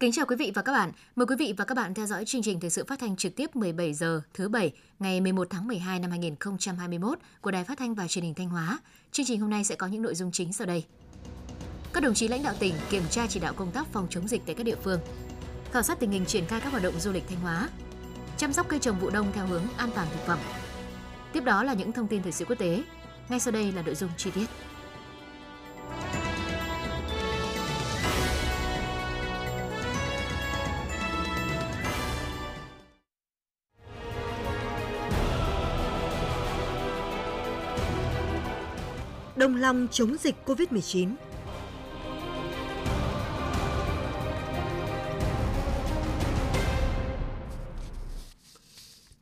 Kính chào quý vị và các bạn. Mời quý vị và các bạn theo dõi chương trình thời sự phát thanh trực tiếp 17 giờ thứ bảy, ngày 11 tháng 12 năm 2021 của Đài Phát thanh và Truyền hình Thanh Hóa. Chương trình hôm nay sẽ có những nội dung chính sau đây. Các đồng chí lãnh đạo tỉnh kiểm tra chỉ đạo công tác phòng chống dịch tại các địa phương. Khảo sát tình hình triển khai các hoạt động du lịch Thanh Hóa. Chăm sóc cây trồng vụ đông theo hướng an toàn thực phẩm. Tiếp đó là những thông tin thời sự quốc tế. Ngay sau đây là nội dung chi tiết. Đồng lòng chống dịch COVID-19.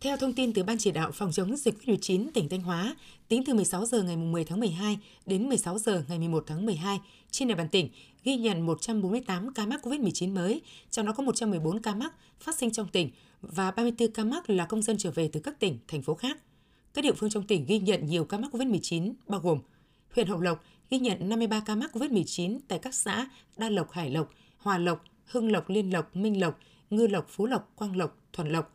Theo thông tin từ Ban chỉ đạo phòng chống dịch COVID-19 tỉnh Thanh Hóa, tính từ 16 giờ ngày 10 tháng 12 đến 16 giờ ngày 11 tháng 12, trên địa bàn tỉnh ghi nhận 148 ca mắc COVID-19 mới, trong đó có 114 ca mắc phát sinh trong tỉnh và 34 ca mắc là công dân trở về từ các tỉnh, thành phố khác. Các địa phương trong tỉnh ghi nhận nhiều ca mắc COVID-19 bao gồm huyện Hậu Lộc ghi nhận 53 ca mắc COVID-19 tại các xã Đa Lộc, Hải Lộc, Hòa Lộc, Hưng Lộc, Liên Lộc, Minh Lộc, Ngư Lộc, Phú Lộc, Quang Lộc, Thuần Lộc.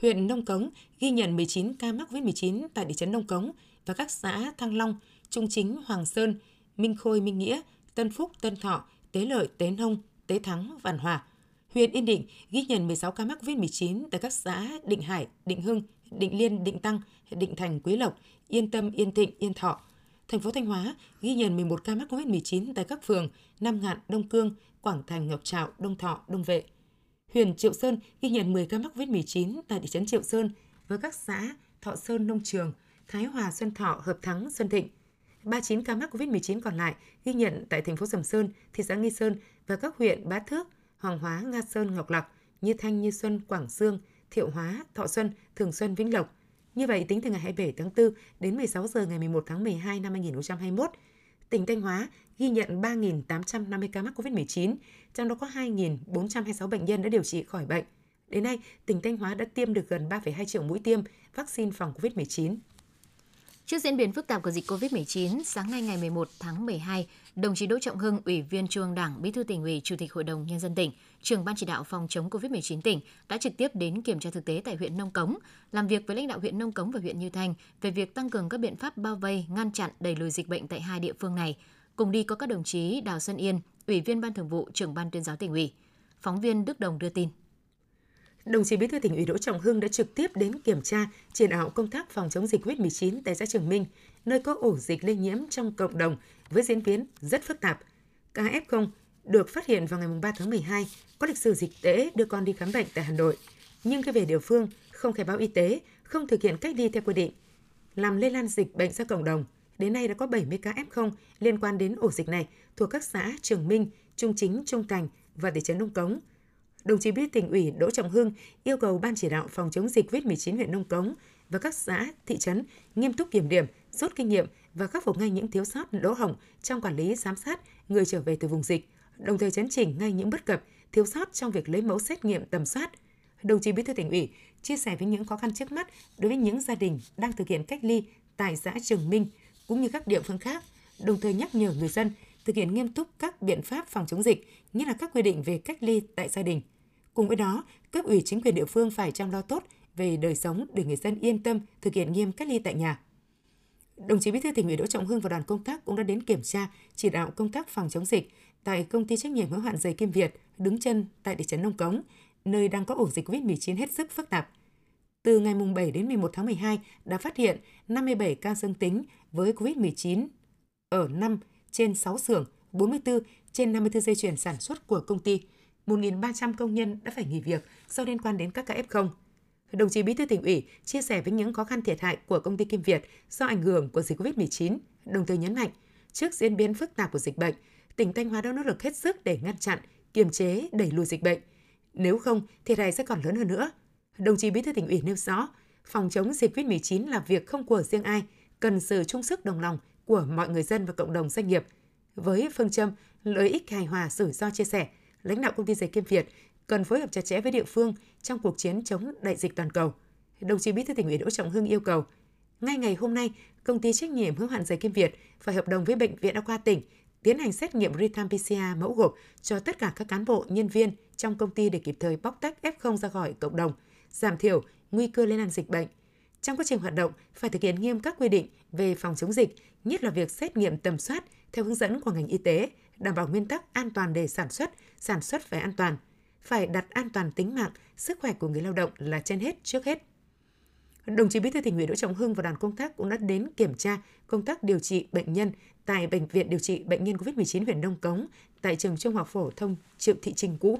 Huyện Nông Cống ghi nhận 19 ca mắc COVID-19 tại thị trấn Nông Cống và các xã Thăng Long, Trung Chính, Hoàng Sơn, Minh Khôi, Minh Nghĩa, Tân Phúc, Tân Thọ, Tế Lợi, Tế Nông, Tế Thắng, Vạn Hòa. Huyện Yên Định ghi nhận 16 ca mắc COVID-19 tại các xã Định Hải, Định Hưng, Định Liên, Định Tăng, Định Thành, Quý Lộc, Yên Tâm, Yên Thịnh, Yên Thọ, thành phố Thanh Hóa ghi nhận 11 ca mắc COVID-19 tại các phường Nam Ngạn, Đông Cương, Quảng Thành, Ngọc Trạo, Đông Thọ, Đông Vệ. Huyện Triệu Sơn ghi nhận 10 ca mắc COVID-19 tại thị trấn Triệu Sơn với các xã Thọ Sơn, Nông Trường, Thái Hòa, Xuân Thọ, Hợp Thắng, Xuân Thịnh. 39 ca mắc COVID-19 còn lại ghi nhận tại thành phố Sầm Sơn, thị xã Nghi Sơn và các huyện Bá Thước, Hoàng Hóa, Nga Sơn, Ngọc Lặc, Như Thanh, Như Xuân, Quảng Dương, Thiệu Hóa, Thọ Xuân, Thường Xuân, Vĩnh Lộc, như vậy, tính từ ngày 27 tháng 4 đến 16 giờ ngày 11 tháng 12 năm 2021, tỉnh Thanh Hóa ghi nhận 3.850 ca mắc COVID-19, trong đó có 2.426 bệnh nhân đã điều trị khỏi bệnh. Đến nay, tỉnh Thanh Hóa đã tiêm được gần 3,2 triệu mũi tiêm vaccine phòng COVID-19. Trước diễn biến phức tạp của dịch COVID-19, sáng nay ngày 11 tháng 12, đồng chí Đỗ Trọng Hưng, Ủy viên Trung ương Đảng, Bí thư tỉnh ủy, Chủ tịch Hội đồng nhân dân tỉnh, trưởng ban chỉ đạo phòng chống COVID-19 tỉnh đã trực tiếp đến kiểm tra thực tế tại huyện Nông Cống, làm việc với lãnh đạo huyện Nông Cống và huyện Như Thanh về việc tăng cường các biện pháp bao vây, ngăn chặn, đẩy lùi dịch bệnh tại hai địa phương này. Cùng đi có các đồng chí Đào Xuân Yên, Ủy viên Ban Thường vụ, trưởng ban tuyên giáo tỉnh ủy. Phóng viên Đức Đồng đưa tin đồng chí Bí thư tỉnh ủy Đỗ Trọng Hưng đã trực tiếp đến kiểm tra, chỉ đạo công tác phòng chống dịch COVID-19 tại xã Trường Minh, nơi có ổ dịch lây nhiễm trong cộng đồng với diễn biến rất phức tạp. Ca F0 được phát hiện vào ngày 3 tháng 12, có lịch sử dịch tễ đưa con đi khám bệnh tại Hà Nội, nhưng khi về địa phương không khai báo y tế, không thực hiện cách ly theo quy định, làm lây lan dịch bệnh ra cộng đồng. Đến nay đã có 70 ca F0 liên quan đến ổ dịch này thuộc các xã Trường Minh, Trung Chính, Trung Thành và thị trấn Đông Cống – đồng chí Bí thư tỉnh ủy Đỗ Trọng Hưng yêu cầu Ban chỉ đạo phòng chống dịch COVID-19 huyện Nông Cống và các xã, thị trấn nghiêm túc kiểm điểm, rút kinh nghiệm và khắc phục ngay những thiếu sót lỗ hổng trong quản lý giám sát người trở về từ vùng dịch, đồng thời chấn chỉnh ngay những bất cập, thiếu sót trong việc lấy mẫu xét nghiệm tầm soát. Đồng chí Bí thư tỉnh ủy chia sẻ với những khó khăn trước mắt đối với những gia đình đang thực hiện cách ly tại xã Trường Minh cũng như các địa phương khác, đồng thời nhắc nhở người dân thực hiện nghiêm túc các biện pháp phòng chống dịch, như là các quy định về cách ly tại gia đình. Cùng với đó, cấp ủy chính quyền địa phương phải chăm lo tốt về đời sống để người dân yên tâm thực hiện nghiêm cách ly tại nhà. Đồng chí Bí thư tỉnh ủy Đỗ Trọng Hưng và đoàn công tác cũng đã đến kiểm tra, chỉ đạo công tác phòng chống dịch tại công ty trách nhiệm hữu hạn giày Kim Việt đứng chân tại thị trấn Nông Cống, nơi đang có ổ dịch COVID-19 hết sức phức tạp. Từ ngày 7 đến 11 tháng 12 đã phát hiện 57 ca dương tính với COVID-19 ở 5 trên 6 xưởng, 44 trên 54 dây chuyền sản xuất của công ty. 1.300 công nhân đã phải nghỉ việc do liên quan đến các ca F0. Đồng chí Bí thư tỉnh ủy chia sẻ với những khó khăn thiệt hại của công ty Kim Việt do ảnh hưởng của dịch COVID-19, đồng thời nhấn mạnh, trước diễn biến phức tạp của dịch bệnh, tỉnh Thanh Hóa đã nỗ lực hết sức để ngăn chặn, kiềm chế, đẩy lùi dịch bệnh. Nếu không, thiệt hại sẽ còn lớn hơn nữa. Đồng chí Bí thư tỉnh ủy nêu rõ, phòng chống dịch COVID-19 là việc không của riêng ai, cần sự chung sức đồng lòng của mọi người dân và cộng đồng doanh nghiệp. Với phương châm lợi ích hài hòa rủi ro chia sẻ, lãnh đạo công ty giày Kim Việt cần phối hợp chặt chẽ với địa phương trong cuộc chiến chống đại dịch toàn cầu. Đồng chí Bí thư tỉnh ủy Đỗ Trọng Hưng yêu cầu, ngay ngày hôm nay, công ty trách nhiệm hữu hạn giày Kim Việt phải hợp đồng với bệnh viện đa khoa tỉnh tiến hành xét nghiệm real-time PCR mẫu gộp cho tất cả các cán bộ, nhân viên trong công ty để kịp thời bóc tách F0 ra khỏi cộng đồng, giảm thiểu nguy cơ lây lan dịch bệnh. Trong quá trình hoạt động, phải thực hiện nghiêm các quy định về phòng chống dịch, nhất là việc xét nghiệm tầm soát theo hướng dẫn của ngành y tế, đảm bảo nguyên tắc an toàn để sản xuất, sản xuất phải an toàn. Phải đặt an toàn tính mạng, sức khỏe của người lao động là trên hết trước hết. Đồng chí Bí thư Tỉnh ủy Đỗ Trọng Hưng và đoàn công tác cũng đã đến kiểm tra công tác điều trị bệnh nhân tại bệnh viện điều trị bệnh nhân COVID-19 huyện Đông Cống tại trường Trung học phổ thông Triệu Thị Trình cũ.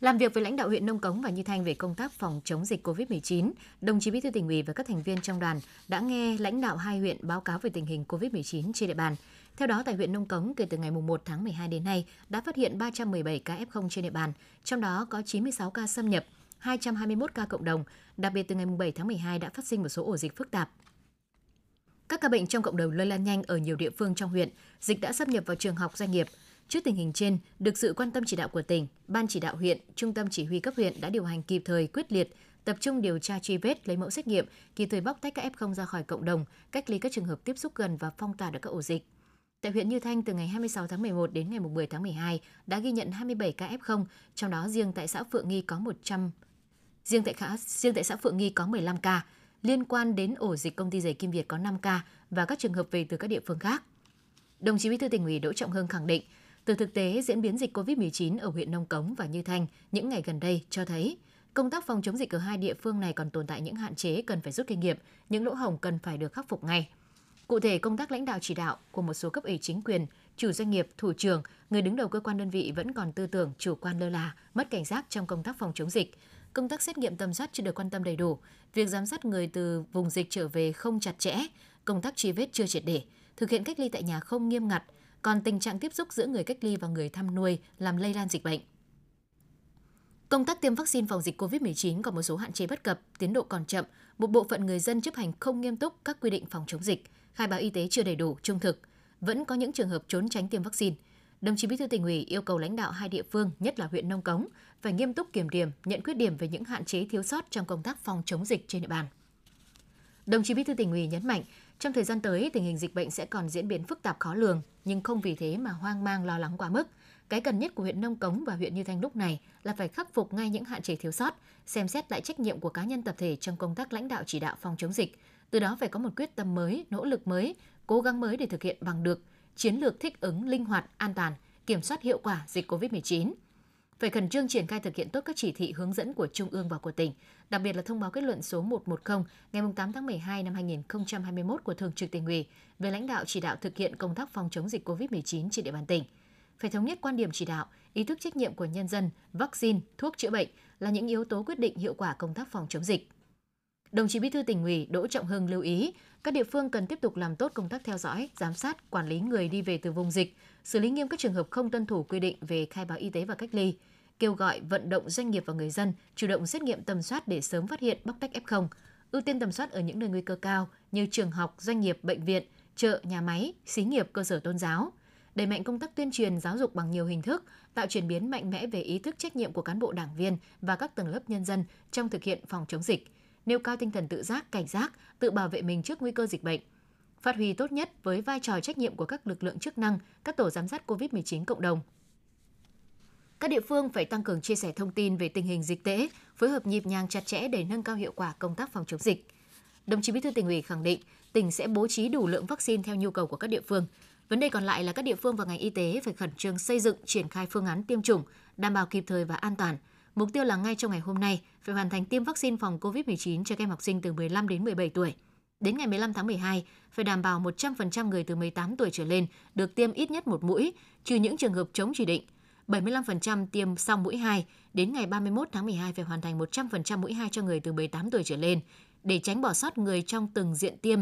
Làm việc với lãnh đạo huyện Nông Cống và Như Thanh về công tác phòng chống dịch COVID-19, đồng chí Bí thư tỉnh ủy và các thành viên trong đoàn đã nghe lãnh đạo hai huyện báo cáo về tình hình COVID-19 trên địa bàn. Theo đó, tại huyện Nông Cống, kể từ ngày 1 tháng 12 đến nay, đã phát hiện 317 ca F0 trên địa bàn, trong đó có 96 ca xâm nhập, 221 ca cộng đồng. Đặc biệt từ ngày 7 tháng 12 đã phát sinh một số ổ dịch phức tạp. Các ca bệnh trong cộng đồng lây lan nhanh ở nhiều địa phương trong huyện, dịch đã xâm nhập vào trường học doanh nghiệp. Trước tình hình trên, được sự quan tâm chỉ đạo của tỉnh, Ban chỉ đạo huyện, Trung tâm chỉ huy cấp huyện đã điều hành kịp thời, quyết liệt, tập trung điều tra truy vết, lấy mẫu xét nghiệm, kịp thời bóc tách các F0 ra khỏi cộng đồng, cách ly các trường hợp tiếp xúc gần và phong tỏa được các ổ dịch. Tại huyện Như Thanh từ ngày 26 tháng 11 đến ngày 10 tháng 12 đã ghi nhận 27 ca F0, trong đó riêng tại xã Phượng Nghi có 100 riêng tại xã riêng tại xã Phượng Nghi có 15 ca, liên quan đến ổ dịch công ty giày Kim Việt có 5 ca và các trường hợp về từ các địa phương khác. Đồng chí Bí thư tỉnh ủy Đỗ Trọng Hưng khẳng định, từ thực tế diễn biến dịch COVID-19 ở huyện Nông Cống và Như Thanh những ngày gần đây cho thấy công tác phòng chống dịch ở hai địa phương này còn tồn tại những hạn chế cần phải rút kinh nghiệm, những lỗ hổng cần phải được khắc phục ngay. Cụ thể, công tác lãnh đạo chỉ đạo của một số cấp ủy chính quyền, chủ doanh nghiệp, thủ trưởng, người đứng đầu cơ quan đơn vị vẫn còn tư tưởng chủ quan lơ là, mất cảnh giác trong công tác phòng chống dịch. Công tác xét nghiệm tầm soát chưa được quan tâm đầy đủ, việc giám sát người từ vùng dịch trở về không chặt chẽ, công tác truy vết chưa triệt để, thực hiện cách ly tại nhà không nghiêm ngặt, còn tình trạng tiếp xúc giữa người cách ly và người thăm nuôi làm lây lan dịch bệnh. Công tác tiêm vaccine phòng dịch COVID-19 có một số hạn chế bất cập, tiến độ còn chậm, một bộ phận người dân chấp hành không nghiêm túc các quy định phòng chống dịch, khai báo y tế chưa đầy đủ, trung thực, vẫn có những trường hợp trốn tránh tiêm vaccine. Đồng chí Bí thư tỉnh ủy yêu cầu lãnh đạo hai địa phương, nhất là huyện Nông Cống, phải nghiêm túc kiểm điểm, nhận khuyết điểm về những hạn chế thiếu sót trong công tác phòng chống dịch trên địa bàn. Đồng chí Bí thư tỉnh ủy nhấn mạnh, trong thời gian tới tình hình dịch bệnh sẽ còn diễn biến phức tạp khó lường, nhưng không vì thế mà hoang mang lo lắng quá mức. Cái cần nhất của huyện Nông Cống và huyện Như Thanh lúc này là phải khắc phục ngay những hạn chế thiếu sót, xem xét lại trách nhiệm của cá nhân tập thể trong công tác lãnh đạo chỉ đạo phòng chống dịch. Từ đó phải có một quyết tâm mới, nỗ lực mới, cố gắng mới để thực hiện bằng được chiến lược thích ứng linh hoạt, an toàn, kiểm soát hiệu quả dịch COVID-19 phải khẩn trương triển khai thực hiện tốt các chỉ thị hướng dẫn của Trung ương và của tỉnh, đặc biệt là thông báo kết luận số 110 ngày 8 tháng 12 năm 2021 của Thường trực tỉnh ủy về lãnh đạo chỉ đạo thực hiện công tác phòng chống dịch COVID-19 trên địa bàn tỉnh. Phải thống nhất quan điểm chỉ đạo, ý thức trách nhiệm của nhân dân, vaccine, thuốc chữa bệnh là những yếu tố quyết định hiệu quả công tác phòng chống dịch. Đồng chí Bí thư tỉnh ủy Đỗ Trọng Hưng lưu ý, các địa phương cần tiếp tục làm tốt công tác theo dõi, giám sát, quản lý người đi về từ vùng dịch, xử lý nghiêm các trường hợp không tuân thủ quy định về khai báo y tế và cách ly, kêu gọi vận động doanh nghiệp và người dân chủ động xét nghiệm tầm soát để sớm phát hiện bóc tách F0, ưu tiên tầm soát ở những nơi nguy cơ cao như trường học, doanh nghiệp, bệnh viện, chợ, nhà máy, xí nghiệp, cơ sở tôn giáo. Đẩy mạnh công tác tuyên truyền giáo dục bằng nhiều hình thức, tạo chuyển biến mạnh mẽ về ý thức trách nhiệm của cán bộ đảng viên và các tầng lớp nhân dân trong thực hiện phòng chống dịch, nêu cao tinh thần tự giác, cảnh giác, tự bảo vệ mình trước nguy cơ dịch bệnh, phát huy tốt nhất với vai trò trách nhiệm của các lực lượng chức năng, các tổ giám sát COVID-19 cộng đồng, các địa phương phải tăng cường chia sẻ thông tin về tình hình dịch tễ, phối hợp nhịp nhàng chặt chẽ để nâng cao hiệu quả công tác phòng chống dịch. Đồng chí Bí thư tỉnh ủy khẳng định, tỉnh sẽ bố trí đủ lượng vaccine theo nhu cầu của các địa phương. Vấn đề còn lại là các địa phương và ngành y tế phải khẩn trương xây dựng, triển khai phương án tiêm chủng, đảm bảo kịp thời và an toàn. Mục tiêu là ngay trong ngày hôm nay phải hoàn thành tiêm vaccine phòng COVID-19 cho các em học sinh từ 15 đến 17 tuổi. Đến ngày 15 tháng 12, phải đảm bảo 100% người từ 18 tuổi trở lên được tiêm ít nhất một mũi, trừ những trường hợp chống chỉ định – 75% tiêm xong mũi 2, đến ngày 31 tháng 12 phải hoàn thành 100% mũi 2 cho người từ 18 tuổi trở lên, để tránh bỏ sót người trong từng diện tiêm.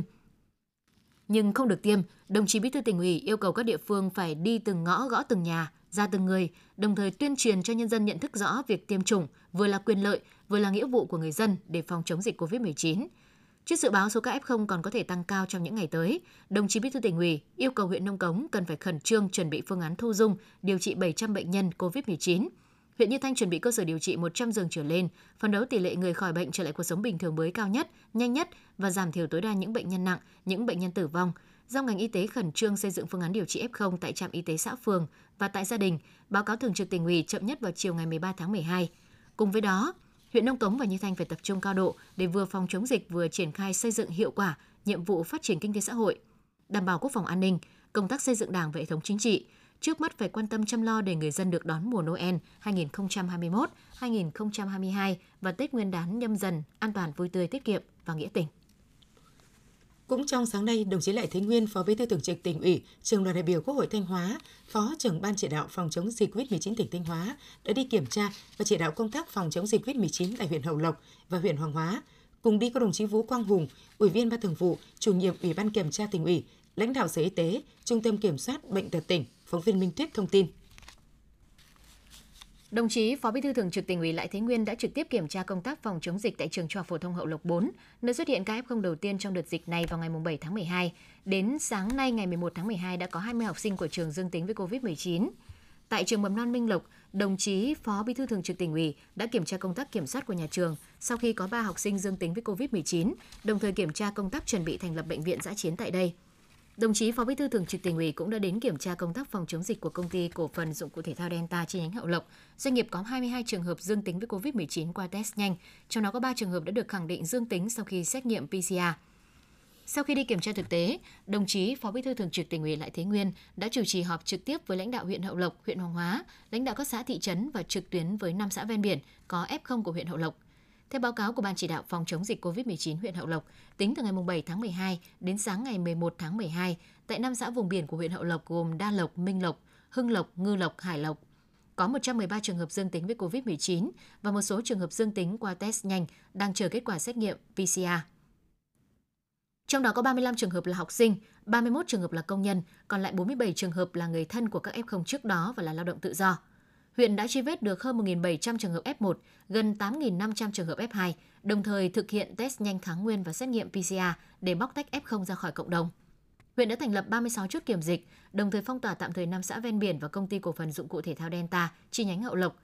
Nhưng không được tiêm, đồng chí Bí thư tỉnh ủy yêu cầu các địa phương phải đi từng ngõ gõ từng nhà, ra từng người, đồng thời tuyên truyền cho nhân dân nhận thức rõ việc tiêm chủng vừa là quyền lợi, vừa là nghĩa vụ của người dân để phòng chống dịch COVID-19 Trước dự báo số ca F0 còn có thể tăng cao trong những ngày tới, đồng chí Bí thư tỉnh ủy yêu cầu huyện Nông Cống cần phải khẩn trương chuẩn bị phương án thu dung điều trị 700 bệnh nhân COVID-19. Huyện Như Thanh chuẩn bị cơ sở điều trị 100 giường trở lên, phấn đấu tỷ lệ người khỏi bệnh trở lại cuộc sống bình thường mới cao nhất, nhanh nhất và giảm thiểu tối đa những bệnh nhân nặng, những bệnh nhân tử vong, giao ngành y tế khẩn trương xây dựng phương án điều trị F0 tại trạm y tế xã phường và tại gia đình, báo cáo thường trực tỉnh ủy chậm nhất vào chiều ngày 13 tháng 12. Cùng với đó, huyện Nông Cống và Như Thanh phải tập trung cao độ để vừa phòng chống dịch vừa triển khai xây dựng hiệu quả nhiệm vụ phát triển kinh tế xã hội, đảm bảo quốc phòng an ninh, công tác xây dựng Đảng và hệ thống chính trị, trước mắt phải quan tâm chăm lo để người dân được đón mùa Noel 2021, 2022 và Tết Nguyên đán nhâm dần an toàn vui tươi tiết kiệm và nghĩa tình. Cũng trong sáng nay, đồng chí Lại Thế Nguyên, Phó Bí thư Thường trực Tỉnh ủy, Trường đoàn đại biểu Quốc hội Thanh Hóa, Phó trưởng ban chỉ đạo phòng chống dịch COVID-19 tỉnh Thanh Hóa đã đi kiểm tra và chỉ đạo công tác phòng chống dịch COVID-19 tại huyện Hậu Lộc và huyện Hoàng Hóa. Cùng đi có đồng chí Vũ Quang Hùng, Ủy viên Ban Thường vụ, Chủ nhiệm Ủy ban Kiểm tra Tỉnh ủy, lãnh đạo Sở Y tế, Trung tâm Kiểm soát Bệnh tật tỉnh, phóng viên Minh Tuyết thông tin. Đồng chí Phó Bí thư Thường trực Tỉnh ủy Lại Thế Nguyên đã trực tiếp kiểm tra công tác phòng chống dịch tại trường Trung học phổ thông Hậu Lộc 4, nơi xuất hiện ca F0 đầu tiên trong đợt dịch này vào ngày 7 tháng 12. Đến sáng nay ngày 11 tháng 12 đã có 20 học sinh của trường dương tính với COVID-19. Tại trường mầm non Minh Lộc, đồng chí Phó Bí thư Thường trực Tỉnh ủy đã kiểm tra công tác kiểm soát của nhà trường sau khi có 3 học sinh dương tính với COVID-19, đồng thời kiểm tra công tác chuẩn bị thành lập bệnh viện giã chiến tại đây. Đồng chí Phó Bí thư Thường trực Tỉnh ủy cũng đã đến kiểm tra công tác phòng chống dịch của công ty cổ phần dụng cụ thể thao Delta chi nhánh Hậu Lộc. Doanh nghiệp có 22 trường hợp dương tính với COVID-19 qua test nhanh, trong đó có 3 trường hợp đã được khẳng định dương tính sau khi xét nghiệm PCR. Sau khi đi kiểm tra thực tế, đồng chí Phó Bí thư Thường trực Tỉnh ủy Lại Thế Nguyên đã chủ trì họp trực tiếp với lãnh đạo huyện Hậu Lộc, huyện Hoàng Hóa, lãnh đạo các xã thị trấn và trực tuyến với 5 xã ven biển có F0 của huyện Hậu Lộc. Theo báo cáo của Ban chỉ đạo phòng chống dịch COVID-19 huyện Hậu Lộc, tính từ ngày 7 tháng 12 đến sáng ngày 11 tháng 12, tại năm xã vùng biển của huyện Hậu Lộc gồm Đa Lộc, Minh Lộc, Hưng Lộc, Ngư Lộc, Hải Lộc, có 113 trường hợp dương tính với COVID-19 và một số trường hợp dương tính qua test nhanh đang chờ kết quả xét nghiệm PCR. Trong đó có 35 trường hợp là học sinh, 31 trường hợp là công nhân, còn lại 47 trường hợp là người thân của các F0 trước đó và là lao động tự do huyện đã truy vết được hơn 1.700 trường hợp F1, gần 8.500 trường hợp F2, đồng thời thực hiện test nhanh kháng nguyên và xét nghiệm PCR để bóc tách F0 ra khỏi cộng đồng. Huyện đã thành lập 36 chốt kiểm dịch, đồng thời phong tỏa tạm thời 5 xã ven biển và công ty cổ phần dụng cụ thể thao Delta chi nhánh Hậu Lộc.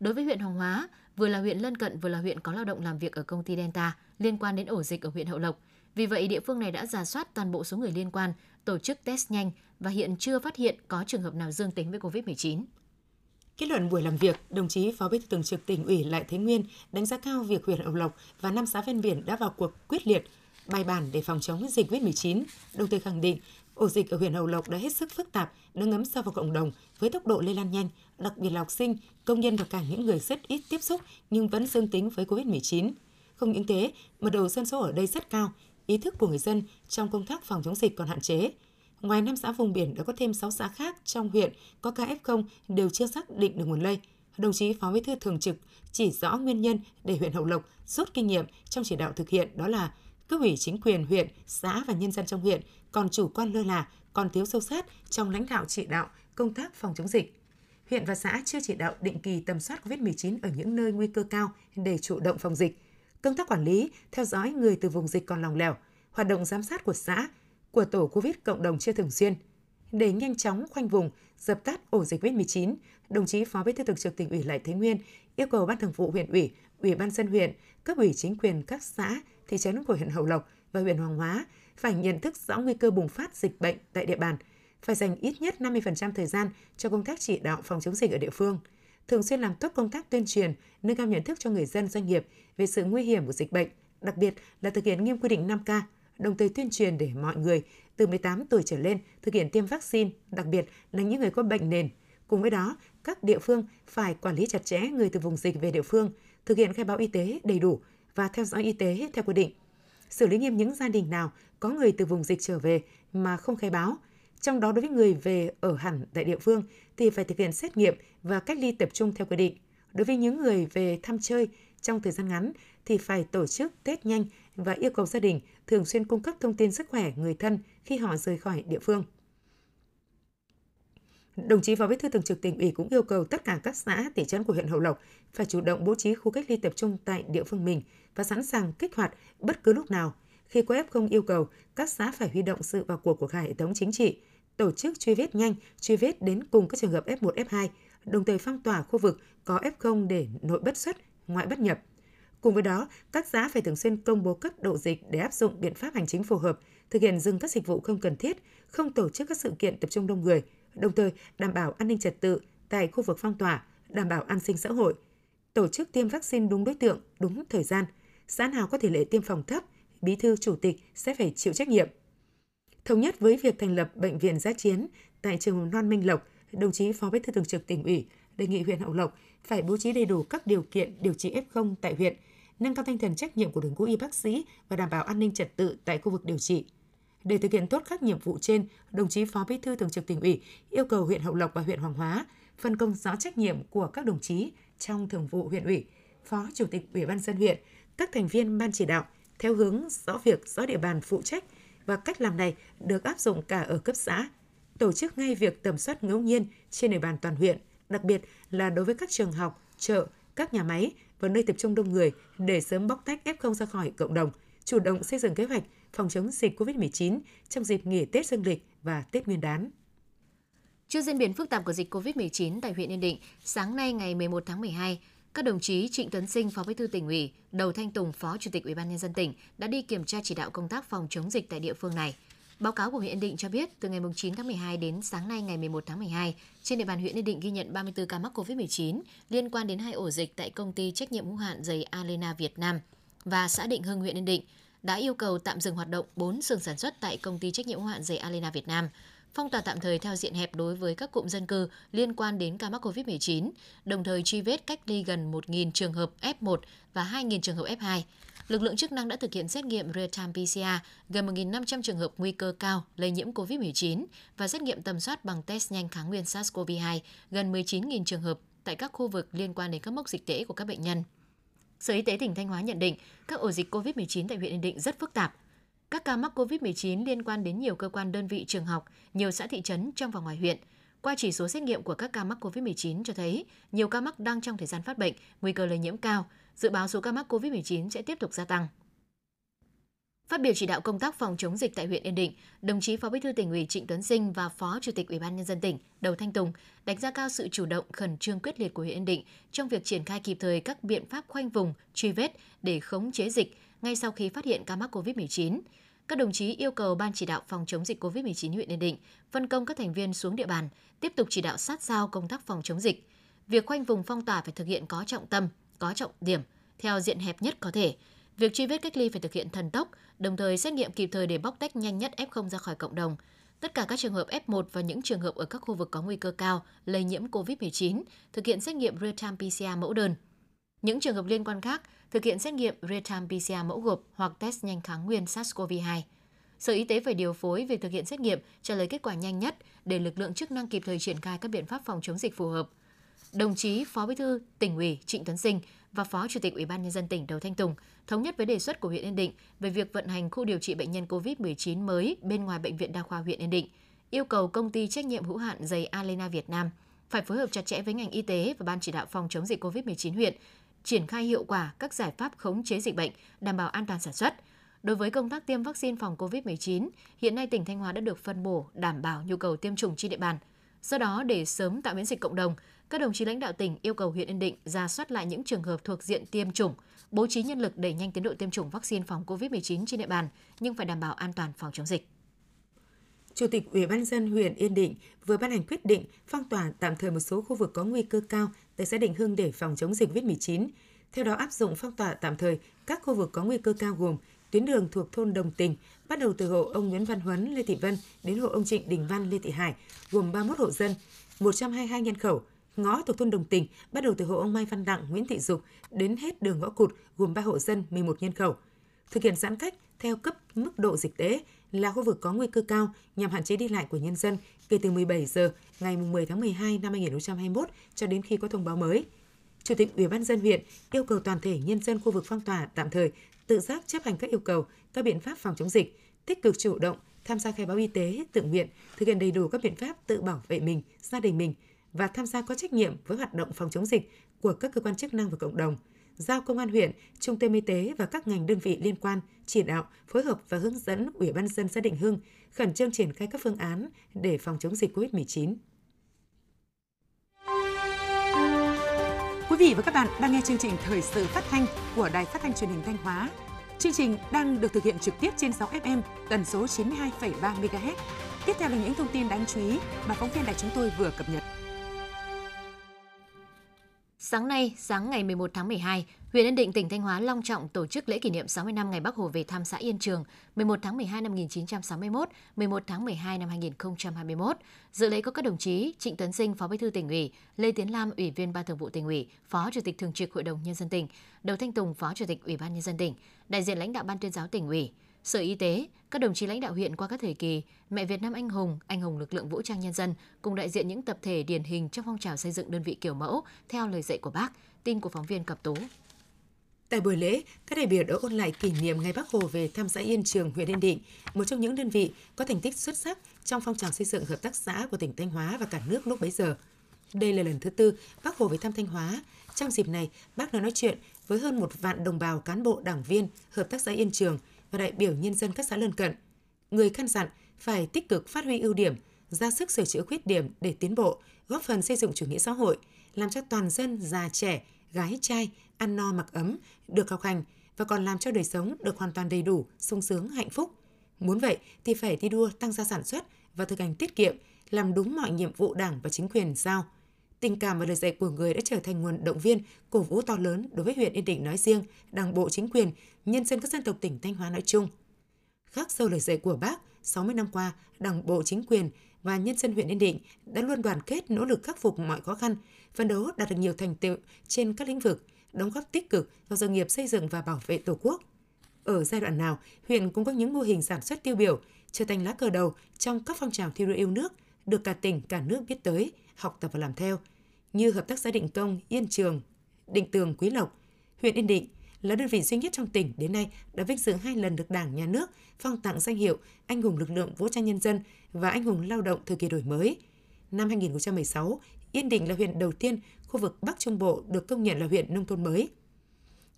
Đối với huyện Hoàng Hóa, vừa là huyện lân cận vừa là huyện có lao động làm việc ở công ty Delta liên quan đến ổ dịch ở huyện Hậu Lộc. Vì vậy, địa phương này đã giả soát toàn bộ số người liên quan, tổ chức test nhanh và hiện chưa phát hiện có trường hợp nào dương tính với COVID-19. Kết luận buổi làm việc, đồng chí Phó Bí thư Thường trực Tỉnh ủy Lại Thế Nguyên đánh giá cao việc huyện Hậu Lộc và năm xã ven biển đã vào cuộc quyết liệt, bài bản để phòng chống dịch COVID-19, đồng thời khẳng định ổ dịch ở huyện Hậu Lộc đã hết sức phức tạp, đã ngấm sâu vào cộng đồng với tốc độ lây lan nhanh, đặc biệt là học sinh, công nhân và cả những người rất ít tiếp xúc nhưng vẫn dương tính với COVID-19. Không những thế, mật độ dân số ở đây rất cao, ý thức của người dân trong công tác phòng chống dịch còn hạn chế, Ngoài 5 xã vùng biển đã có thêm 6 xã khác trong huyện có ca F0 đều chưa xác định được nguồn lây. Đồng chí Phó Bí thư Thường trực chỉ rõ nguyên nhân để huyện Hậu Lộc rút kinh nghiệm trong chỉ đạo thực hiện đó là cấp ủy chính quyền huyện, xã và nhân dân trong huyện còn chủ quan lơ là, còn thiếu sâu sát trong lãnh đạo chỉ đạo công tác phòng chống dịch. Huyện và xã chưa chỉ đạo định kỳ tầm soát COVID-19 ở những nơi nguy cơ cao để chủ động phòng dịch. Công tác quản lý, theo dõi người từ vùng dịch còn lòng lẻo, hoạt động giám sát của xã của tổ COVID cộng đồng chưa thường xuyên. Để nhanh chóng khoanh vùng, dập tắt ổ dịch COVID-19, đồng chí Phó Bí thư Thường trực Tỉnh ủy Lại Thế Nguyên yêu cầu Ban Thường vụ huyện ủy, Ủy ban dân huyện, cấp ủy chính quyền các xã, thị trấn của huyện Hậu Lộc và huyện Hoàng Hóa phải nhận thức rõ nguy cơ bùng phát dịch bệnh tại địa bàn, phải dành ít nhất 50% thời gian cho công tác chỉ đạo phòng chống dịch ở địa phương, thường xuyên làm tốt công tác tuyên truyền, nâng cao nhận thức cho người dân doanh nghiệp về sự nguy hiểm của dịch bệnh, đặc biệt là thực hiện nghiêm quy định 5K, đồng thời tuyên truyền để mọi người từ 18 tuổi trở lên thực hiện tiêm vaccine, đặc biệt là những người có bệnh nền. Cùng với đó, các địa phương phải quản lý chặt chẽ người từ vùng dịch về địa phương, thực hiện khai báo y tế đầy đủ và theo dõi y tế theo quy định. Xử lý nghiêm những gia đình nào có người từ vùng dịch trở về mà không khai báo. Trong đó đối với người về ở hẳn tại địa phương thì phải thực hiện xét nghiệm và cách ly tập trung theo quy định. Đối với những người về thăm chơi trong thời gian ngắn thì phải tổ chức test nhanh và yêu cầu gia đình thường xuyên cung cấp thông tin sức khỏe người thân khi họ rời khỏi địa phương. Đồng chí Phó Bí thư Thường trực tỉnh ủy cũng yêu cầu tất cả các xã, thị trấn của huyện Hậu Lộc phải chủ động bố trí khu cách ly tập trung tại địa phương mình và sẵn sàng kích hoạt bất cứ lúc nào. Khi có F0 yêu cầu, các xã phải huy động sự vào cuộc của cả hệ thống chính trị, tổ chức truy vết nhanh, truy vết đến cùng các trường hợp F1, F2, đồng thời phong tỏa khu vực có F0 để nội bất xuất, ngoại bất nhập. Cùng với đó, các xã phải thường xuyên công bố cấp độ dịch để áp dụng biện pháp hành chính phù hợp, thực hiện dừng các dịch vụ không cần thiết, không tổ chức các sự kiện tập trung đông người, đồng thời đảm bảo an ninh trật tự tại khu vực phong tỏa, đảm bảo an sinh xã hội, tổ chức tiêm vaccine đúng đối tượng, đúng thời gian. Xã nào có tỷ lệ tiêm phòng thấp, bí thư chủ tịch sẽ phải chịu trách nhiệm. Thống nhất với việc thành lập bệnh viện giã chiến tại trường mầm non Minh Lộc, đồng chí Phó Bí thư Thường trực tỉnh ủy đề nghị huyện Hậu Lộc phải bố trí đầy đủ các điều kiện điều trị F0 tại huyện, nâng cao tinh thần trách nhiệm của đội ngũ y bác sĩ và đảm bảo an ninh trật tự tại khu vực điều trị. Để thực hiện tốt các nhiệm vụ trên, đồng chí Phó Bí thư Thường trực tỉnh ủy yêu cầu huyện Hậu Lộc và huyện Hoàng Hóa phân công rõ trách nhiệm của các đồng chí trong thường vụ huyện ủy, Phó Chủ tịch Ủy ban dân huyện, các thành viên ban chỉ đạo theo hướng rõ việc, rõ địa bàn phụ trách và cách làm này được áp dụng cả ở cấp xã. Tổ chức ngay việc tầm soát ngẫu nhiên trên địa bàn toàn huyện, đặc biệt là đối với các trường học, chợ, các nhà máy và nơi tập trung đông người để sớm bóc tách F0 ra khỏi cộng đồng, chủ động xây dựng kế hoạch phòng chống dịch COVID-19 trong dịp nghỉ Tết Dương lịch và Tết Nguyên đán. Trước diễn biến phức tạp của dịch COVID-19 tại huyện Yên Định, sáng nay ngày 11 tháng 12, các đồng chí Trịnh Tuấn Sinh, Phó Bí thư tỉnh ủy, Đầu Thanh Tùng, Phó Chủ tịch Ủy ban nhân dân tỉnh đã đi kiểm tra chỉ đạo công tác phòng chống dịch tại địa phương này. Báo cáo của huyện Yên Định cho biết, từ ngày 9 tháng 12 đến sáng nay ngày 11 tháng 12, trên địa bàn huyện Yên Định ghi nhận 34 ca mắc COVID-19 liên quan đến hai ổ dịch tại công ty trách nhiệm hữu hạn giày Alena Việt Nam và xã Định Hưng huyện Yên Định đã yêu cầu tạm dừng hoạt động 4 xưởng sản xuất tại công ty trách nhiệm hữu hạn giày Alena Việt Nam, phong tỏa tạm thời theo diện hẹp đối với các cụm dân cư liên quan đến ca mắc COVID-19, đồng thời truy vết cách ly gần 1.000 trường hợp F1 và 2.000 trường hợp F2. Lực lượng chức năng đã thực hiện xét nghiệm real-time PCR gần 1.500 trường hợp nguy cơ cao lây nhiễm COVID-19 và xét nghiệm tầm soát bằng test nhanh kháng nguyên SARS-CoV-2 gần 19.000 trường hợp tại các khu vực liên quan đến các mốc dịch tễ của các bệnh nhân. Sở Y tế tỉnh Thanh Hóa nhận định các ổ dịch COVID-19 tại huyện Yên Định rất phức tạp. Các ca mắc COVID-19 liên quan đến nhiều cơ quan đơn vị trường học, nhiều xã thị trấn trong và ngoài huyện. Qua chỉ số xét nghiệm của các ca mắc COVID-19 cho thấy nhiều ca mắc đang trong thời gian phát bệnh, nguy cơ lây nhiễm cao, dự báo số ca mắc COVID-19 sẽ tiếp tục gia tăng. Phát biểu chỉ đạo công tác phòng chống dịch tại huyện Yên Định, đồng chí Phó Bí thư tỉnh ủy Trịnh Tuấn Sinh và Phó Chủ tịch Ủy ban nhân dân tỉnh Đầu Thanh Tùng đánh giá cao sự chủ động khẩn trương quyết liệt của huyện Yên Định trong việc triển khai kịp thời các biện pháp khoanh vùng, truy vết để khống chế dịch ngay sau khi phát hiện ca mắc COVID-19. Các đồng chí yêu cầu Ban chỉ đạo phòng chống dịch COVID-19 huyện Yên Định phân công các thành viên xuống địa bàn, tiếp tục chỉ đạo sát sao công tác phòng chống dịch. Việc khoanh vùng phong tỏa phải thực hiện có trọng tâm, có trọng điểm, theo diện hẹp nhất có thể. Việc truy vết cách ly phải thực hiện thần tốc, đồng thời xét nghiệm kịp thời để bóc tách nhanh nhất F0 ra khỏi cộng đồng. Tất cả các trường hợp F1 và những trường hợp ở các khu vực có nguy cơ cao lây nhiễm COVID-19 thực hiện xét nghiệm real-time PCR mẫu đơn. Những trường hợp liên quan khác thực hiện xét nghiệm real-time PCR mẫu gộp hoặc test nhanh kháng nguyên SARS-CoV-2. Sở Y tế phải điều phối việc thực hiện xét nghiệm, trả lời kết quả nhanh nhất để lực lượng chức năng kịp thời triển khai các biện pháp phòng chống dịch phù hợp. Đồng chí Phó Bí thư tỉnh ủy Trịnh Tuấn Sinh và Phó Chủ tịch Ủy ban nhân dân tỉnh Đầu Thanh Tùng thống nhất với đề xuất của huyện Yên Định về việc vận hành khu điều trị bệnh nhân COVID-19 mới bên ngoài bệnh viện đa khoa huyện Yên Định, yêu cầu công ty trách nhiệm hữu hạn giày Alena Việt Nam phải phối hợp chặt chẽ với ngành y tế và ban chỉ đạo phòng chống dịch COVID-19 huyện triển khai hiệu quả các giải pháp khống chế dịch bệnh, đảm bảo an toàn sản xuất. Đối với công tác tiêm vaccine phòng COVID-19, hiện nay tỉnh Thanh Hóa đã được phân bổ đảm bảo nhu cầu tiêm chủng trên địa bàn. Do đó, để sớm tạo miễn dịch cộng đồng, các đồng chí lãnh đạo tỉnh yêu cầu huyện Yên Định ra soát lại những trường hợp thuộc diện tiêm chủng, bố trí nhân lực đẩy nhanh tiến độ tiêm chủng vaccine phòng COVID-19 trên địa bàn, nhưng phải đảm bảo an toàn phòng chống dịch. Chủ tịch Ủy ban dân huyện Yên Định vừa ban hành quyết định phong tỏa tạm thời một số khu vực có nguy cơ cao tại xã Định Hưng để phòng chống dịch COVID-19. Theo đó áp dụng phong tỏa tạm thời các khu vực có nguy cơ cao gồm tuyến đường thuộc thôn Đồng Tình, bắt đầu từ hộ ông Nguyễn Văn Huấn, Lê Thị Vân đến hộ ông Trịnh Đình Văn, Lê Thị Hải, gồm 31 hộ dân, 122 nhân khẩu, ngõ thuộc thôn Đồng Tình, bắt đầu từ hộ ông Mai Văn Đặng, Nguyễn Thị Dục đến hết đường ngõ cụt, gồm 3 hộ dân, 11 nhân khẩu. Thực hiện giãn cách theo cấp mức độ dịch tễ là khu vực có nguy cơ cao nhằm hạn chế đi lại của nhân dân kể từ 17 giờ ngày 10 tháng 12 năm 2021 cho đến khi có thông báo mới. Chủ tịch Ủy ban dân huyện yêu cầu toàn thể nhân dân khu vực phong tỏa tạm thời tự giác chấp hành các yêu cầu, các biện pháp phòng chống dịch, tích cực chủ động tham gia khai báo y tế tự nguyện, thực hiện đầy đủ các biện pháp tự bảo vệ mình, gia đình mình và tham gia có trách nhiệm với hoạt động phòng chống dịch của các cơ quan chức năng và cộng đồng – giao công an huyện, trung tâm y tế và các ngành đơn vị liên quan chỉ đạo, phối hợp và hướng dẫn Ủy ban dân xã Định Hưng khẩn trương triển khai các phương án để phòng chống dịch COVID-19. Quý vị và các bạn đang nghe chương trình thời sự phát thanh của Đài Phát thanh Truyền hình Thanh Hóa. Chương trình đang được thực hiện trực tiếp trên 6 FM tần số 92,3 MHz. Tiếp theo là những thông tin đáng chú ý mà phóng viên đài chúng tôi vừa cập nhật. Sáng nay, sáng ngày 11 tháng 12, huyện Yên Định, tỉnh Thanh Hóa long trọng tổ chức lễ kỷ niệm 60 năm ngày Bắc Hồ về thăm xã Yên Trường, 11 tháng 12 năm 1961, 11 tháng 12 năm 2021. Dự lễ có các đồng chí Trịnh Tấn Sinh, Phó Bí thư tỉnh ủy, Lê Tiến Lam, Ủy viên Ban Thường vụ tỉnh ủy, Phó Chủ tịch Thường trực Hội đồng nhân dân tỉnh, Đầu Thanh Tùng, Phó Chủ tịch Ủy ban nhân dân tỉnh, đại diện lãnh đạo Ban tuyên giáo tỉnh ủy, Sở Y tế, các đồng chí lãnh đạo huyện qua các thời kỳ, mẹ Việt Nam anh hùng, anh hùng lực lượng vũ trang nhân dân cùng đại diện những tập thể điển hình trong phong trào xây dựng đơn vị kiểu mẫu theo lời dạy của Bác. Tin của phóng viên Cập Tú. Tại buổi lễ, các đại biểu đã ôn lại kỷ niệm ngày Bác Hồ về thăm xã Yên Trường, huyện Yên Định, một trong những đơn vị có thành tích xuất sắc trong phong trào xây dựng hợp tác xã của tỉnh Thanh Hóa và cả nước lúc bấy giờ. Đây là lần thứ tư Bác Hồ về thăm Thanh Hóa. Trong dịp này, bác đã nói chuyện với hơn một vạn đồng bào cán bộ đảng viên hợp tác xã Yên Trường và đại biểu nhân dân các xã lân cận. Người căn dặn phải tích cực phát huy ưu điểm, ra sức sửa chữa khuyết điểm để tiến bộ, góp phần xây dựng chủ nghĩa xã hội, làm cho toàn dân già trẻ, gái trai ăn no mặc ấm, được học hành và còn làm cho đời sống được hoàn toàn đầy đủ, sung sướng, hạnh phúc. Muốn vậy thì phải thi đua tăng gia sản xuất và thực hành tiết kiệm, làm đúng mọi nhiệm vụ Đảng và chính quyền giao. Tình cảm và lời dạy của người đã trở thành nguồn động viên, cổ vũ to lớn đối với huyện Yên Định nói riêng, Đảng bộ chính quyền, nhân dân các dân tộc tỉnh Thanh Hóa nói chung. Khắc sâu lời dạy của Bác, 60 năm qua, Đảng bộ chính quyền và nhân dân huyện Yên Định đã luôn đoàn kết nỗ lực khắc phục mọi khó khăn, phấn đấu đạt được nhiều thành tựu trên các lĩnh vực, đóng góp tích cực vào sự nghiệp xây dựng và bảo vệ Tổ quốc. Ở giai đoạn nào, huyện cũng có những mô hình sản xuất tiêu biểu, trở thành lá cờ đầu trong các phong trào thi đua yêu nước, được cả tỉnh, cả nước biết tới, học tập và làm theo, như Hợp tác xã Định Công, Yên Trường, Định Tường, Quý Lộc, huyện Yên Định là đơn vị duy nhất trong tỉnh đến nay đã vinh dự hai lần được Đảng, Nhà nước phong tặng danh hiệu Anh hùng lực lượng vũ trang nhân dân và Anh hùng lao động thời kỳ đổi mới. Năm 2016, Yên Định là huyện đầu tiên khu vực Bắc Trung Bộ được công nhận là huyện nông thôn mới.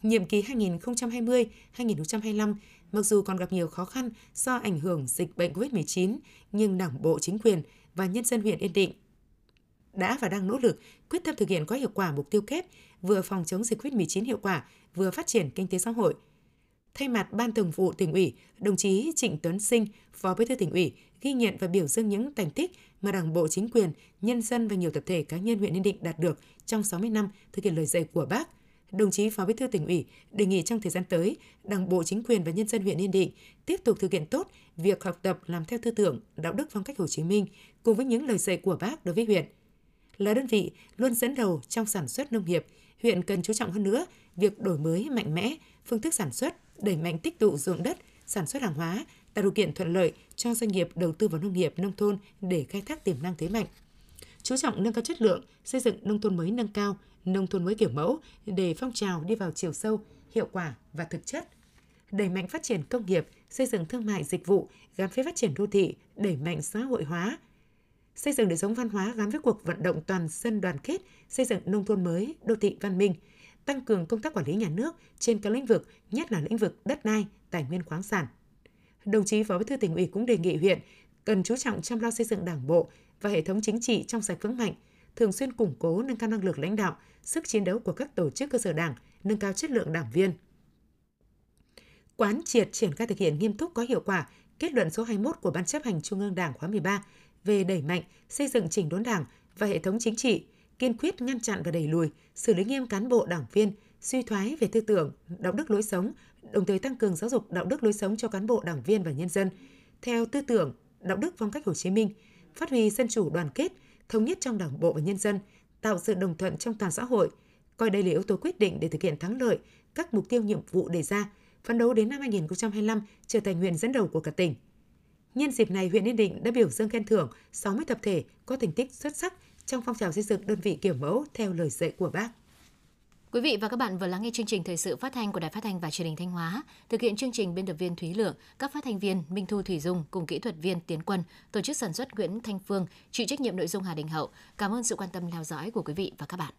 Nhiệm kỳ 2020-2025, mặc dù còn gặp nhiều khó khăn do ảnh hưởng dịch bệnh COVID-19, nhưng Đảng bộ, chính quyền và nhân dân huyện Yên Định đã và đang nỗ lực quyết tâm thực hiện có hiệu quả mục tiêu kép vừa phòng chống dịch COVID-19 hiệu quả, vừa phát triển kinh tế xã hội. Thay mặt Ban Thường vụ tỉnh ủy, đồng chí Trịnh Tuấn Sinh, Phó Bí thư tỉnh ủy ghi nhận và biểu dương những thành tích mà Đảng bộ chính quyền, nhân dân và nhiều tập thể cá nhân huyện Yên Định đạt được trong 60 năm thực hiện lời dạy của Bác. Đồng chí Phó Bí thư tỉnh ủy đề nghị trong thời gian tới, Đảng bộ chính quyền và nhân dân huyện Yên Định tiếp tục thực hiện tốt việc học tập làm theo tư tưởng, đạo đức phong cách Hồ Chí Minh cùng với những lời dạy của Bác đối với huyện. Là đơn vị luôn dẫn đầu trong sản xuất nông nghiệp, huyện cần chú trọng hơn nữa việc đổi mới mạnh mẽ phương thức sản xuất, đẩy mạnh tích tụ ruộng đất, sản xuất hàng hóa, tạo điều kiện thuận lợi cho doanh nghiệp đầu tư vào nông nghiệp nông thôn để khai thác tiềm năng thế mạnh. Chú trọng nâng cao chất lượng, xây dựng nông thôn mới nâng cao, nông thôn mới kiểu mẫu để phong trào đi vào chiều sâu, hiệu quả và thực chất. Đẩy mạnh phát triển công nghiệp, xây dựng thương mại dịch vụ gắn với phát triển đô thị, đẩy mạnh xã hội hóa, xây dựng đời sống văn hóa gắn với cuộc vận động toàn dân đoàn kết, xây dựng nông thôn mới, đô thị văn minh, tăng cường công tác quản lý nhà nước trên các lĩnh vực, nhất là lĩnh vực đất đai, tài nguyên khoáng sản. Đồng chí Phó Bí thư tỉnh ủy cũng đề nghị huyện cần chú trọng chăm lo xây dựng đảng bộ và hệ thống chính trị trong sạch vững mạnh, thường xuyên củng cố nâng cao năng lực lãnh đạo, sức chiến đấu của các tổ chức cơ sở đảng, nâng cao chất lượng đảng viên. Quán triệt triển khai thực hiện nghiêm túc có hiệu quả kết luận số 21 của Ban chấp hành Trung ương Đảng khóa 13 về đẩy mạnh xây dựng chỉnh đốn Đảng và hệ thống chính trị, kiên quyết ngăn chặn và đẩy lùi, xử lý nghiêm cán bộ đảng viên suy thoái về tư tưởng, đạo đức lối sống, đồng thời tăng cường giáo dục đạo đức lối sống cho cán bộ đảng viên và nhân dân theo tư tưởng, đạo đức phong cách Hồ Chí Minh, phát huy dân chủ đoàn kết, thống nhất trong đảng bộ và nhân dân, tạo sự đồng thuận trong toàn xã hội, coi đây là yếu tố quyết định để thực hiện thắng lợi các mục tiêu nhiệm vụ đề ra, phấn đấu đến năm 2025 trở thành huyện dẫn đầu của cả tỉnh. Nhân dịp này, huyện Yên Định đã biểu dương khen thưởng 60 tập thể có thành tích xuất sắc trong phong trào xây dựng đơn vị kiểu mẫu theo lời dạy của Bác. Quý vị và các bạn vừa lắng nghe chương trình thời sự phát thanh của Đài Phát thanh và Truyền hình Thanh Hóa. Thực hiện chương trình biên tập viên Thúy Lượng, các phát thanh viên Minh Thu Thủy Dung cùng kỹ thuật viên Tiến Quân, tổ chức sản xuất Nguyễn Thanh Phương, chịu trách nhiệm nội dung Hà Đình Hậu. Cảm ơn sự quan tâm theo dõi của quý vị và các bạn.